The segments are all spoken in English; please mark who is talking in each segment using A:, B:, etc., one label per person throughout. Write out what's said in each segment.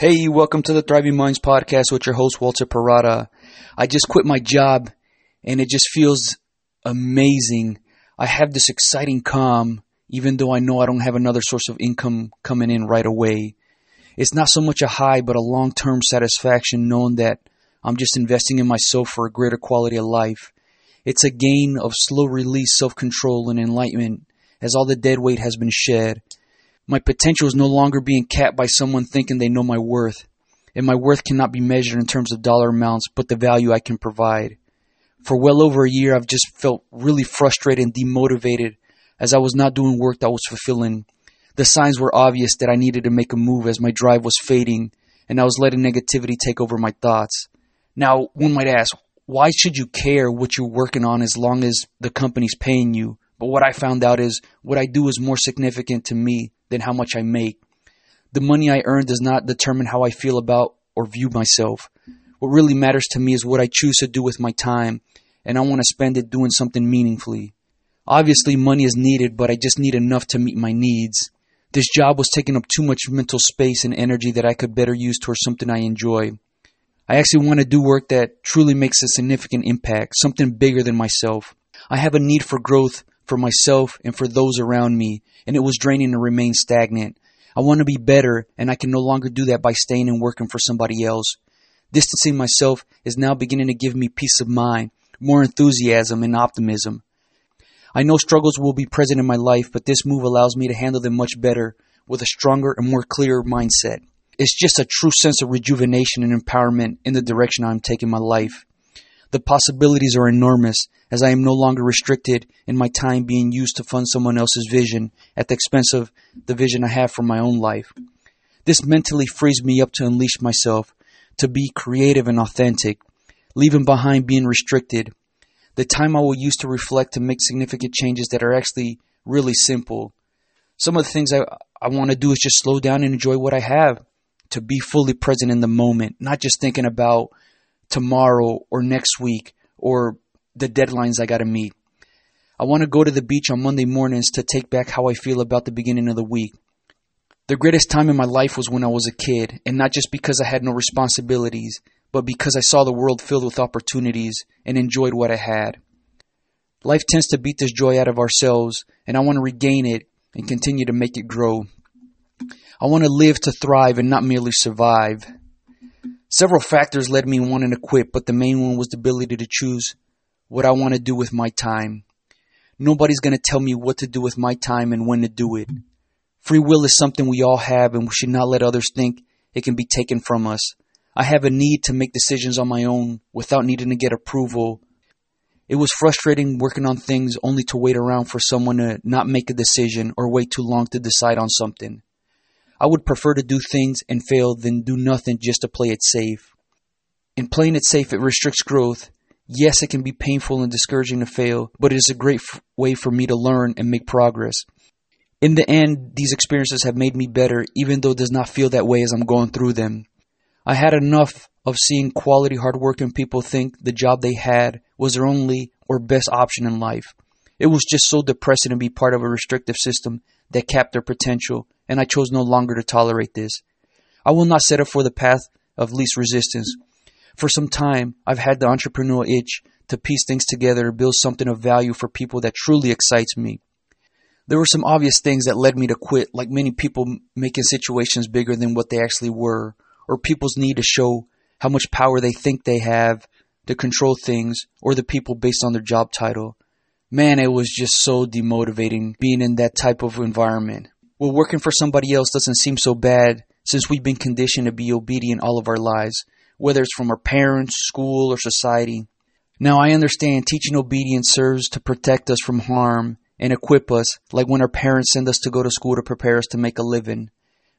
A: Hey, welcome to the Thriving Minds podcast with your host, Walter Parada. I just quit my job and it just feels amazing. I have this exciting calm, even though I know I don't have another source of income coming in right away. It's not so much a high, but a long term satisfaction knowing that I'm just investing in myself for a greater quality of life. It's a gain of slow release, self control, and enlightenment as all the dead weight has been shed. My potential is no longer being capped by someone thinking they know my worth. And my worth cannot be measured in terms of dollar amounts, but the value I can provide. For well over a year, I've just felt really frustrated and demotivated as I was not doing work that was fulfilling. The signs were obvious that I needed to make a move as my drive was fading and I was letting negativity take over my thoughts. Now, one might ask, why should you care what you're working on as long as the company's paying you? But what I found out is what I do is more significant to me than how much I make. The money I earn does not determine how I feel about or view myself. What really matters to me is what I choose to do with my time, and I want to spend it doing something meaningfully. Obviously, money is needed, but I just need enough to meet my needs. This job was taking up too much mental space and energy that I could better use towards something I enjoy. I actually want to do work that truly makes a significant impact, something bigger than myself. I have a need for growth for myself and for those around me, and it was draining to remain stagnant. I want to be better, and I can no longer do that by staying and working for somebody else. Distancing myself is now beginning to give me peace of mind, more enthusiasm, and optimism. I know struggles will be present in my life, but this move allows me to handle them much better with a stronger and more clear mindset. It's just a true sense of rejuvenation and empowerment in the direction I'm taking my life. The possibilities are enormous as I am no longer restricted in my time being used to fund someone else's vision at the expense of the vision I have for my own life. This mentally frees me up to unleash myself, to be creative and authentic, leaving behind being restricted. The time I will use to reflect to make significant changes that are actually really simple. Some of the things I, I want to do is just slow down and enjoy what I have to be fully present in the moment, not just thinking about tomorrow or next week or the deadlines I got to meet. I want to go to the beach on Monday mornings to take back how I feel about the beginning of the week. The greatest time in my life was when I was a kid, and not just because I had no responsibilities, but because I saw the world filled with opportunities and enjoyed what I had. Life tends to beat this joy out of ourselves, and I want to regain it and continue to make it grow. I want to live to thrive and not merely survive. Several factors led me wanting to quit, but the main one was the ability to choose what I want to do with my time. Nobody's going to tell me what to do with my time and when to do it. Free will is something we all have, and we should not let others think it can be taken from us. I have a need to make decisions on my own without needing to get approval. It was frustrating working on things only to wait around for someone to not make a decision or wait too long to decide on something. I would prefer to do things and fail than do nothing just to play it safe. In playing it safe, it restricts growth. Yes, it can be painful and discouraging to fail, but it is a great f- way for me to learn and make progress. In the end, these experiences have made me better, even though it does not feel that way as I'm going through them. I had enough of seeing quality, hardworking people think the job they had was their only or best option in life. It was just so depressing to be part of a restrictive system that capped their potential and I chose no longer to tolerate this. I will not set up for the path of least resistance. For some time, I've had the entrepreneurial itch to piece things together and build something of value for people that truly excites me. There were some obvious things that led me to quit, like many people making situations bigger than what they actually were, or people's need to show how much power they think they have to control things, or the people based on their job title. Man, it was just so demotivating being in that type of environment. Well, working for somebody else doesn't seem so bad since we've been conditioned to be obedient all of our lives, whether it's from our parents, school, or society. Now, I understand teaching obedience serves to protect us from harm and equip us, like when our parents send us to go to school to prepare us to make a living.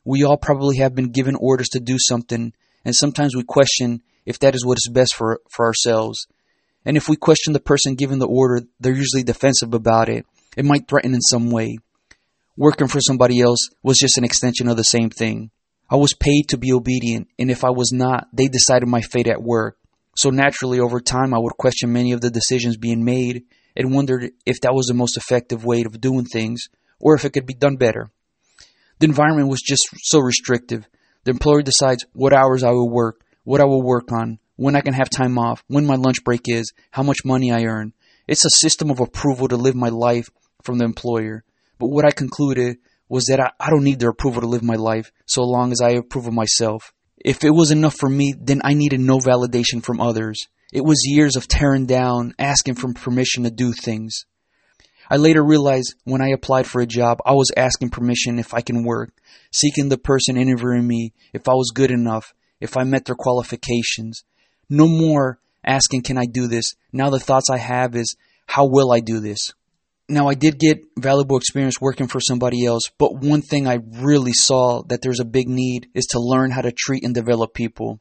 A: We all probably have been given orders to do something, and sometimes we question if that is what is best for, for ourselves. And if we question the person giving the order, they're usually defensive about it. It might threaten in some way. Working for somebody else was just an extension of the same thing. I was paid to be obedient, and if I was not, they decided my fate at work. So naturally, over time, I would question many of the decisions being made and wondered if that was the most effective way of doing things or if it could be done better. The environment was just so restrictive, The employer decides what hours I will work, what I will work on, when I can have time off, when my lunch break is, how much money I earn. It's a system of approval to live my life from the employer. But what I concluded was that I, I don't need their approval to live my life so long as I approve of myself. If it was enough for me, then I needed no validation from others. It was years of tearing down, asking for permission to do things. I later realized when I applied for a job, I was asking permission if I can work, seeking the person interviewing me if I was good enough, if I met their qualifications. No more asking, can I do this? Now the thoughts I have is, how will I do this? Now I did get valuable experience working for somebody else, but one thing I really saw that there's a big need is to learn how to treat and develop people.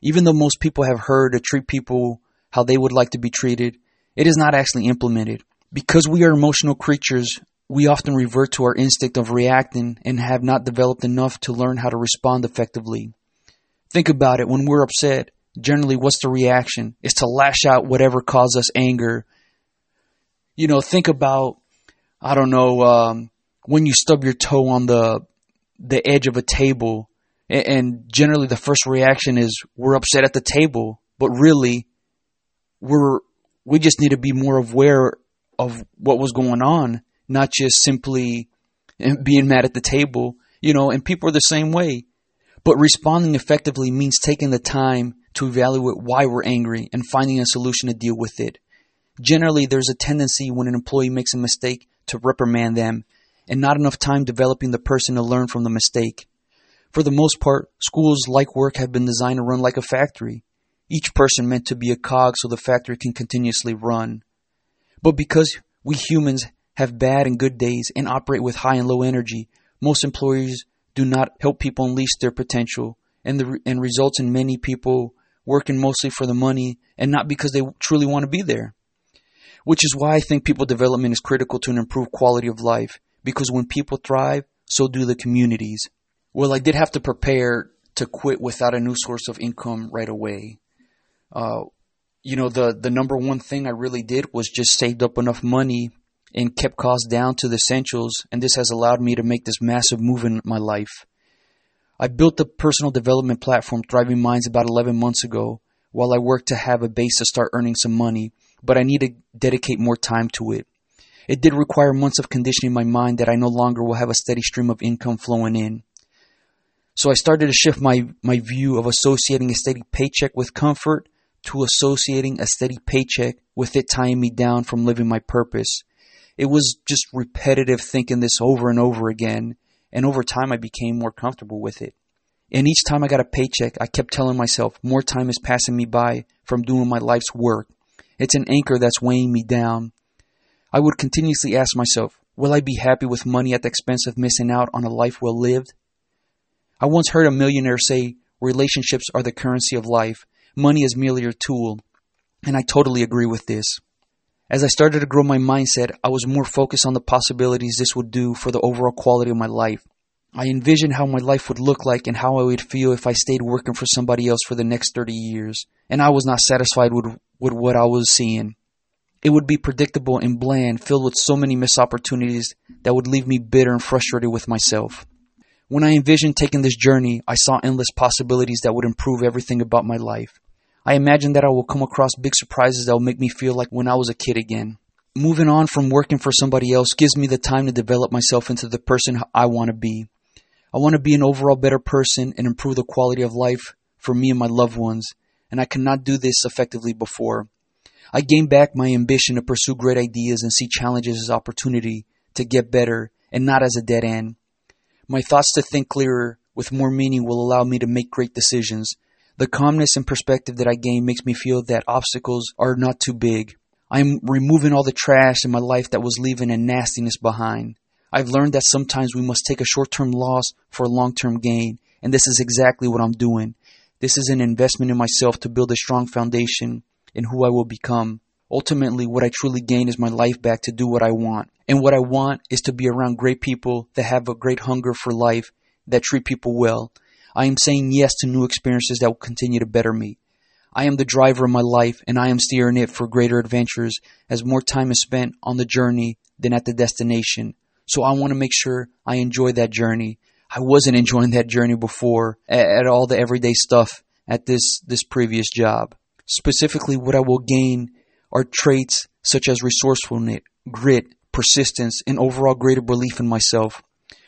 A: Even though most people have heard to treat people how they would like to be treated, it is not actually implemented. Because we are emotional creatures, we often revert to our instinct of reacting and have not developed enough to learn how to respond effectively. Think about it when we're upset. Generally, what's the reaction? Is to lash out whatever caused us anger. You know, think about, I don't know, um, when you stub your toe on the the edge of a table, and generally the first reaction is we're upset at the table, but really, we're we just need to be more aware of what was going on, not just simply being mad at the table, you know, and people are the same way. But responding effectively means taking the time to evaluate why we're angry and finding a solution to deal with it. Generally, there's a tendency when an employee makes a mistake to reprimand them and not enough time developing the person to learn from the mistake. For the most part, schools like work have been designed to run like a factory. Each person meant to be a cog so the factory can continuously run. But because we humans have bad and good days and operate with high and low energy, most employers do not help people unleash their potential and the and results in many people working mostly for the money and not because they truly want to be there. Which is why I think people development is critical to an improved quality of life because when people thrive, so do the communities. Well, I did have to prepare to quit without a new source of income right away. Uh, you know, the, the number one thing I really did was just saved up enough money and kept costs down to the essentials, and this has allowed me to make this massive move in my life. I built the personal development platform Thriving Minds about 11 months ago while I worked to have a base to start earning some money, but I need to dedicate more time to it. It did require months of conditioning my mind that I no longer will have a steady stream of income flowing in. So I started to shift my, my view of associating a steady paycheck with comfort to associating a steady paycheck with it tying me down from living my purpose. It was just repetitive thinking this over and over again, and over time I became more comfortable with it. And each time I got a paycheck, I kept telling myself more time is passing me by from doing my life's work. It's an anchor that's weighing me down. I would continuously ask myself, will I be happy with money at the expense of missing out on a life well lived? I once heard a millionaire say, relationships are the currency of life, Money is merely a tool, and I totally agree with this. As I started to grow my mindset, I was more focused on the possibilities this would do for the overall quality of my life. I envisioned how my life would look like and how I would feel if I stayed working for somebody else for the next 30 years, and I was not satisfied with, with what I was seeing. It would be predictable and bland, filled with so many missed opportunities that would leave me bitter and frustrated with myself. When I envisioned taking this journey, I saw endless possibilities that would improve everything about my life. I imagine that I will come across big surprises that will make me feel like when I was a kid again. Moving on from working for somebody else gives me the time to develop myself into the person I want to be. I want to be an overall better person and improve the quality of life for me and my loved ones, and I cannot do this effectively before. I gain back my ambition to pursue great ideas and see challenges as opportunity to get better and not as a dead end. My thoughts to think clearer with more meaning will allow me to make great decisions the calmness and perspective that I gain makes me feel that obstacles are not too big. I'm removing all the trash in my life that was leaving a nastiness behind. I've learned that sometimes we must take a short term loss for a long term gain, and this is exactly what I'm doing. This is an investment in myself to build a strong foundation in who I will become. Ultimately, what I truly gain is my life back to do what I want. And what I want is to be around great people that have a great hunger for life, that treat people well, I am saying yes to new experiences that will continue to better me. I am the driver of my life and I am steering it for greater adventures as more time is spent on the journey than at the destination. So I want to make sure I enjoy that journey. I wasn't enjoying that journey before at, at all the everyday stuff at this, this previous job. Specifically, what I will gain are traits such as resourcefulness, grit, persistence, and overall greater belief in myself.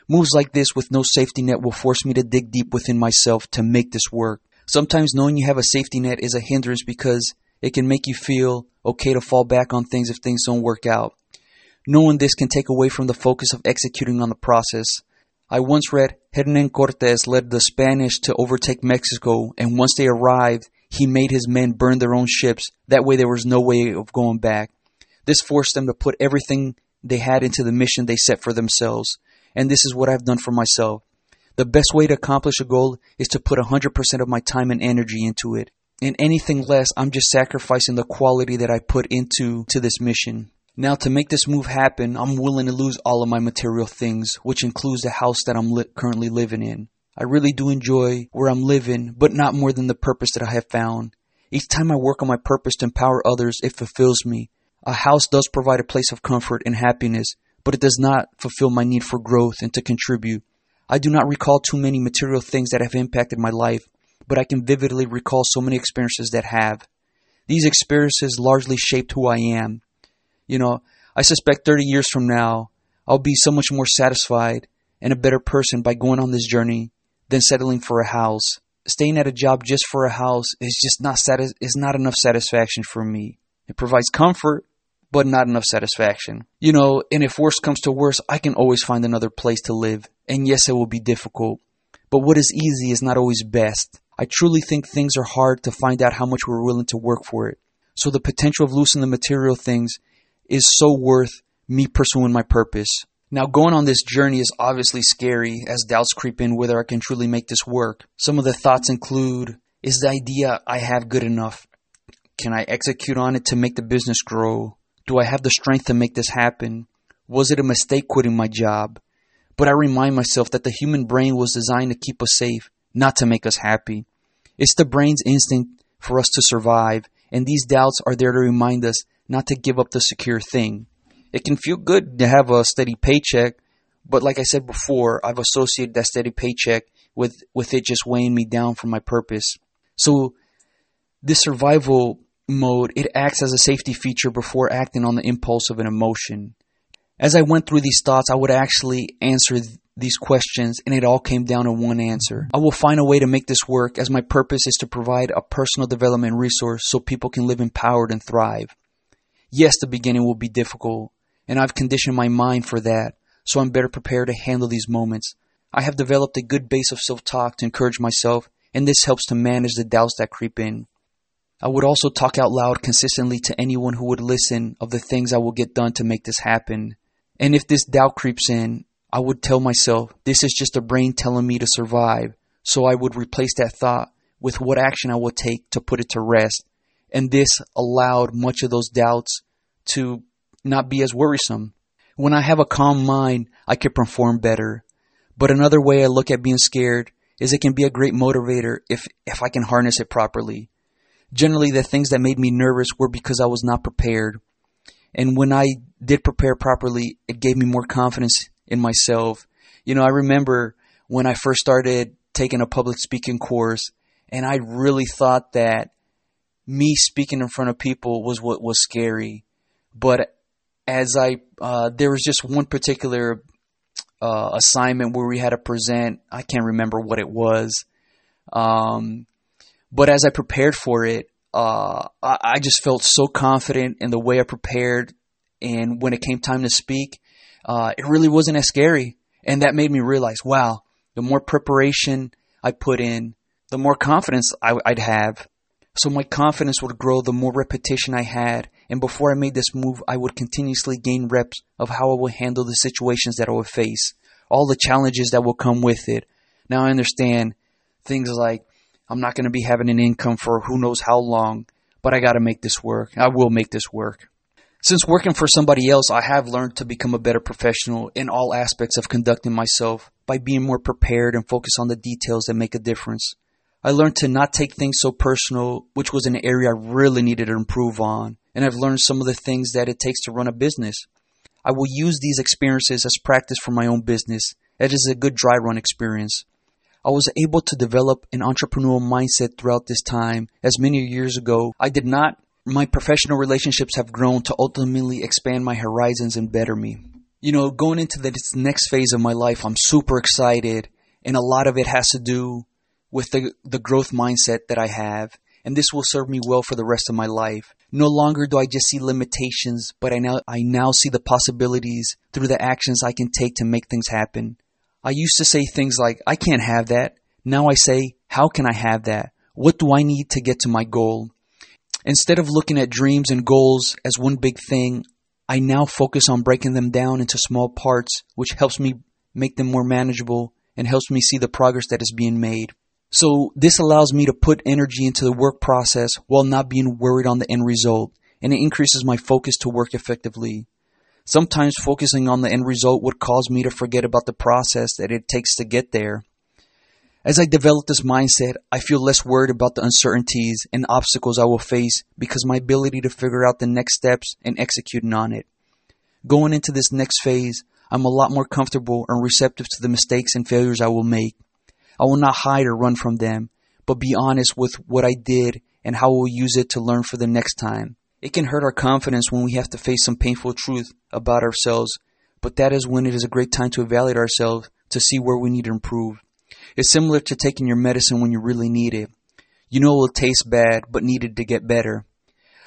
A: Moves like this with no safety net will force me to dig deep within myself to make this work. Sometimes knowing you have a safety net is a hindrance because it can make you feel okay to fall back on things if things don't work out. Knowing this can take away from the focus of executing on the process. I once read Hernan Cortes led the Spanish to overtake Mexico, and once they arrived, he made his men burn their own ships. That way, there was no way of going back. This forced them to put everything they had into the mission they set for themselves. And this is what I've done for myself. The best way to accomplish a goal is to put 100% of my time and energy into it. In anything less, I'm just sacrificing the quality that I put into to this mission. Now, to make this move happen, I'm willing to lose all of my material things, which includes the house that I'm li- currently living in. I really do enjoy where I'm living, but not more than the purpose that I have found. Each time I work on my purpose to empower others, it fulfills me. A house does provide a place of comfort and happiness, but it does not fulfill my need for growth and to contribute. I do not recall too many material things that have impacted my life, but I can vividly recall so many experiences that have. These experiences largely shaped who I am. You know, I suspect 30 years from now, I'll be so much more satisfied and a better person by going on this journey than settling for a house. Staying at a job just for a house is just not satis- is not enough satisfaction for me. It provides comfort, but not enough satisfaction. You know, and if worse comes to worse, I can always find another place to live. And yes, it will be difficult. But what is easy is not always best. I truly think things are hard to find out how much we're willing to work for it. So the potential of losing the material things is so worth me pursuing my purpose. Now, going on this journey is obviously scary as doubts creep in whether I can truly make this work. Some of the thoughts include Is the idea I have good enough? Can I execute on it to make the business grow? Do I have the strength to make this happen? Was it a mistake quitting my job? But I remind myself that the human brain was designed to keep us safe, not to make us happy. It's the brain's instinct for us to survive, and these doubts are there to remind us not to give up the secure thing. It can feel good to have a steady paycheck, but like I said before, I've associated that steady paycheck with, with it just weighing me down from my purpose. So this survival mode, it acts as a safety feature before acting on the impulse of an emotion. As I went through these thoughts, I would actually answer th- these questions and it all came down to one answer. I will find a way to make this work as my purpose is to provide a personal development resource so people can live empowered and thrive. Yes, the beginning will be difficult and I've conditioned my mind for that so I'm better prepared to handle these moments. I have developed a good base of self-talk to encourage myself and this helps to manage the doubts that creep in. I would also talk out loud consistently to anyone who would listen of the things I will get done to make this happen. And if this doubt creeps in, I would tell myself, this is just a brain telling me to survive. So I would replace that thought with what action I would take to put it to rest. And this allowed much of those doubts to not be as worrisome. When I have a calm mind, I can perform better. But another way I look at being scared is it can be a great motivator if, if I can harness it properly. Generally, the things that made me nervous were because I was not prepared. And when I did prepare properly, it gave me more confidence in myself. You know, I remember when I first started taking a public speaking course, and I really thought that me speaking in front of people was what was scary. But as I, uh, there was just one particular uh, assignment where we had to present. I can't remember what it was. Um, but as I prepared for it, uh, I, I just felt so confident in the way I prepared. And when it came time to speak, uh, it really wasn't as scary. And that made me realize, wow, the more preparation I put in, the more confidence I, I'd have. So my confidence would grow the more repetition I had. And before I made this move, I would continuously gain reps of how I would handle the situations that I would face, all the challenges that will come with it. Now I understand things like I'm not going to be having an income for who knows how long, but I got to make this work. I will make this work. Since working for somebody else, I have learned to become a better professional in all aspects of conducting myself by being more prepared and focused on the details that make a difference. I learned to not take things so personal, which was an area I really needed to improve on, and I've learned some of the things that it takes to run a business. I will use these experiences as practice for my own business It is a good dry run experience. I was able to develop an entrepreneurial mindset throughout this time, as many years ago I did not. My professional relationships have grown to ultimately expand my horizons and better me. You know, going into this next phase of my life, I'm super excited, and a lot of it has to do with the, the growth mindset that I have, and this will serve me well for the rest of my life. No longer do I just see limitations, but I now, I now see the possibilities through the actions I can take to make things happen. I used to say things like, I can't have that. Now I say, how can I have that? What do I need to get to my goal? Instead of looking at dreams and goals as one big thing, I now focus on breaking them down into small parts, which helps me make them more manageable and helps me see the progress that is being made. So this allows me to put energy into the work process while not being worried on the end result, and it increases my focus to work effectively. Sometimes focusing on the end result would cause me to forget about the process that it takes to get there. As I develop this mindset, I feel less worried about the uncertainties and obstacles I will face because my ability to figure out the next steps and executing on it. Going into this next phase, I'm a lot more comfortable and receptive to the mistakes and failures I will make. I will not hide or run from them, but be honest with what I did and how we'll use it to learn for the next time. It can hurt our confidence when we have to face some painful truth about ourselves, but that is when it is a great time to evaluate ourselves to see where we need to improve. It's similar to taking your medicine when you really need it. You know it will taste bad, but needed to get better.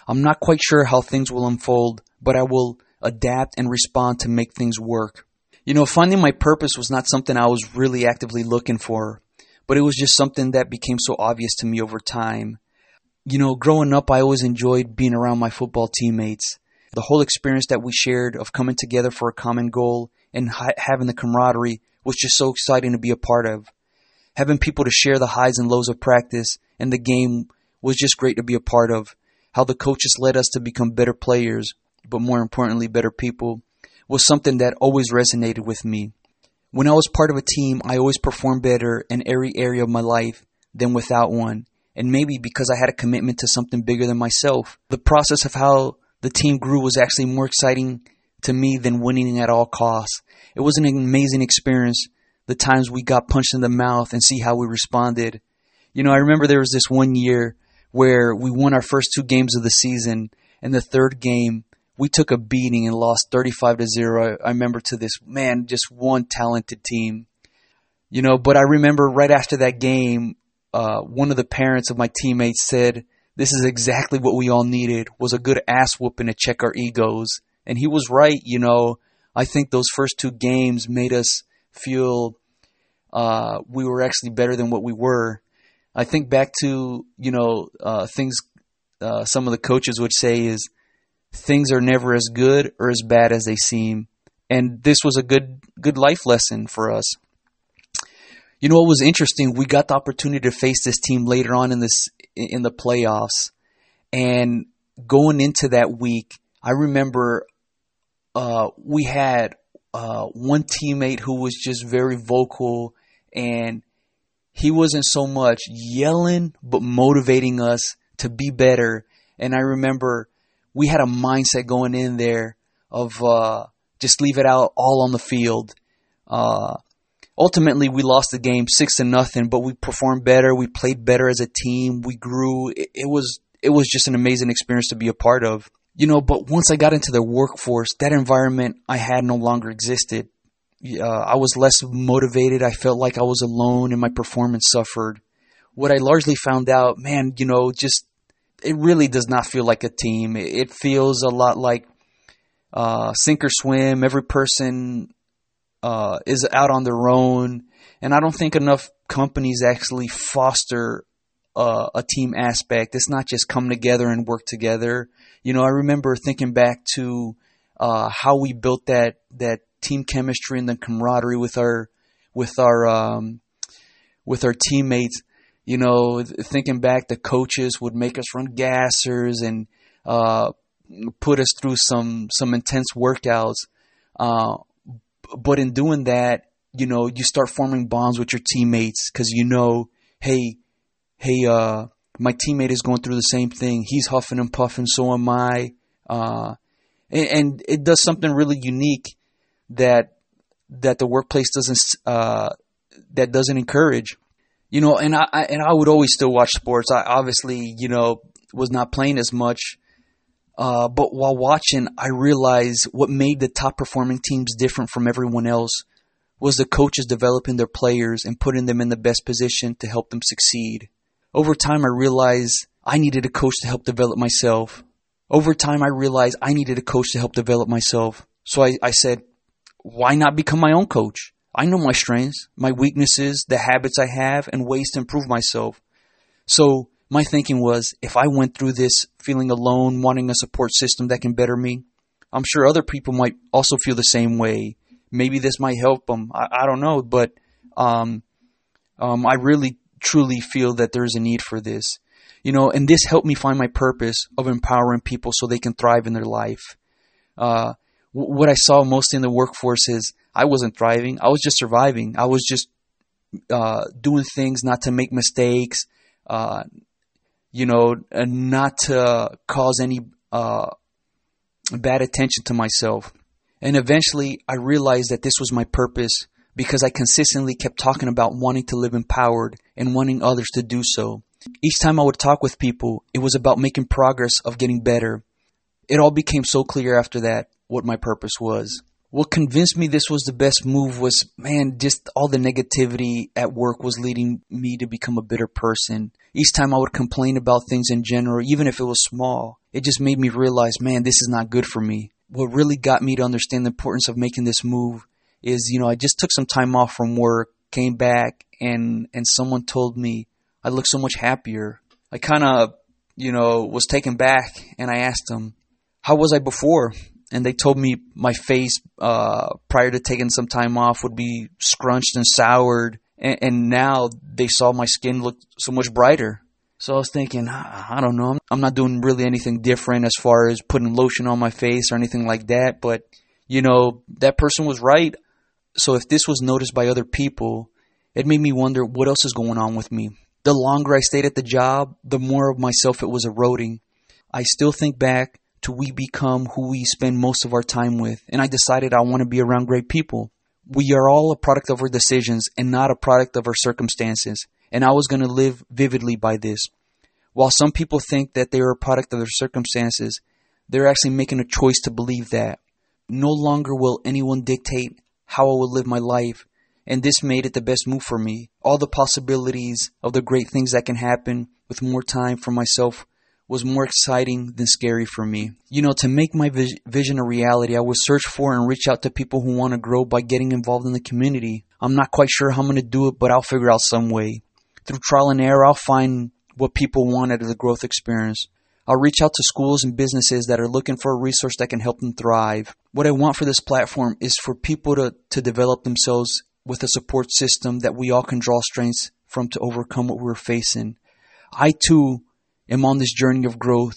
A: I'm not quite sure how things will unfold, but I will adapt and respond to make things work. You know, finding my purpose was not something I was really actively looking for, but it was just something that became so obvious to me over time you know, growing up, I always enjoyed being around my football teammates. The whole experience that we shared of coming together for a common goal and ha- having the camaraderie was just so exciting to be a part of. Having people to share the highs and lows of practice and the game was just great to be a part of. How the coaches led us to become better players, but more importantly, better people, was something that always resonated with me. When I was part of a team, I always performed better in every area of my life than without one and maybe because I had a commitment to something bigger than myself. The process of how the team grew was actually more exciting to me than winning at all costs. It was an amazing experience. The times we got punched in the mouth and see how we responded. You know, I remember there was this one year where we won our first two games of the season, and the third game we took a beating and lost 35 to 0. I remember to this man, just one talented team. You know, but I remember right after that game, uh, one of the parents of my teammates said, "This is exactly what we all needed was a good ass whooping to check our egos." And he was right. You know, I think those first two games made us feel uh, we were actually better than what we were. I think back to you know uh, things uh, some of the coaches would say is things are never as good or as bad as they seem, and this was a good good life lesson for us. You know what was interesting? We got the opportunity to face this team later on in this in the playoffs, and going into that week, I remember uh, we had uh, one teammate who was just very vocal, and he wasn't so much yelling, but motivating us to be better. And I remember we had a mindset going in there of uh, just leave it out all on the field. Uh, ultimately we lost the game six to nothing, but we performed better. We played better as a team. We grew. It, it, was it was just an amazing experience to be a part of. You know, but once I got into the workforce, that environment I had no longer existed. Uh, I was less motivated. I felt like I was alone, and my performance suffered. What I largely found out, man, you know, just it really does not feel like a team. It, feels a lot like uh, sink or swim. Every person uh, is out on their own, and I don't think enough companies actually foster uh, a team aspect. It's not just come together and work together. You know, I remember thinking back to uh, how we built that that team chemistry and the camaraderie with our with our um, with our teammates. You know, thinking back, the coaches would make us run gassers and uh, put us through some some intense workouts. Uh, but in doing that, you know, you start forming bonds with your teammates because you know, hey, hey, uh, my teammate is going through the same thing. He's huffing and puffing, so am I. Uh, and, and, it does something really unique that that the workplace doesn't uh, that doesn't encourage. You know, and I, I and I would always still watch sports. I obviously, you know, was not playing as much. Uh, but while watching, I realized what made the top performing teams different from everyone else was the coaches developing their players and putting them in the best position to help them succeed. Over time, I realized I needed a coach to help develop myself. Over time, I realized I needed a coach to help develop myself. So I, I said, why not become my own coach? I know my strengths, my weaknesses, the habits I have, and ways to improve myself. So my thinking was if I went through this feeling alone, wanting a support system that can better me, I'm sure other people might also feel the same way. Maybe this might help them. I, I don't know, but um, um, I really truly feel that there's a need for this. You know, and this helped me find my purpose of empowering people so they can thrive in their life. Uh, what I saw mostly in the workforce is I wasn't thriving. I was just surviving. I was just uh, doing things not to make mistakes, uh, you know, and not to cause any uh, bad attention to myself. And eventually I realized that this was my purpose because I consistently kept talking about wanting to live empowered and wanting others to do so. Each time I would talk with people, it was about making progress of getting better. It all became so clear after that what my purpose was what convinced me this was the best move was man just all the negativity at work was leading me to become a bitter person. Each time i would complain about things in general even if it was small it just made me realize man this is not good for me. What really got me to understand the importance of making this move is you know i just took some time off from work came back and and someone told me i look so much happier. I kind of you know was taken back and i asked them how was i before and they told me my face uh, prior to taking some time off would be scrunched and soured, and, and, now they saw my skin look so much brighter. So I was thinking, I don't know, I'm not doing really anything different as far as putting lotion on my face or anything like that, but you know, that person was right. So if this was noticed by other people, it made me wonder what else is going on with me. The longer I stayed at the job, the more of myself it was eroding. I still think back to we become who we spend most of our time with. And I decided I want to be around great people. We are all a product of our decisions and not a product of our circumstances. And I was going to live vividly by this. While some people think that they are a product of their circumstances, they're actually making a choice to believe that. No longer will anyone dictate how I will live my life, and this made it the best move for me. All the possibilities of the great things that can happen with more time for myself was more exciting than scary for me. You know, to make my vision a reality, I would search for and reach out to people who want to grow by getting involved in the community. I'm not quite sure how I'm going to do it, but I'll figure out some way. Through trial and error, I'll find what people want out of the growth experience. I'll reach out to schools and businesses that are looking for a resource that can help them thrive. What I want for this platform is for people to, to develop themselves with a support system that we all can draw strengths from to overcome what we're facing. I too am on this journey of growth.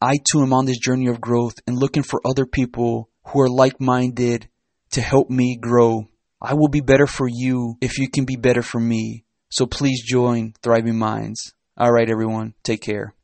A: I too am on this journey of growth and looking for other people who are like minded to help me grow. I will be better for you if you can be better for me. So please join Thriving Minds. All right, everyone. Take care.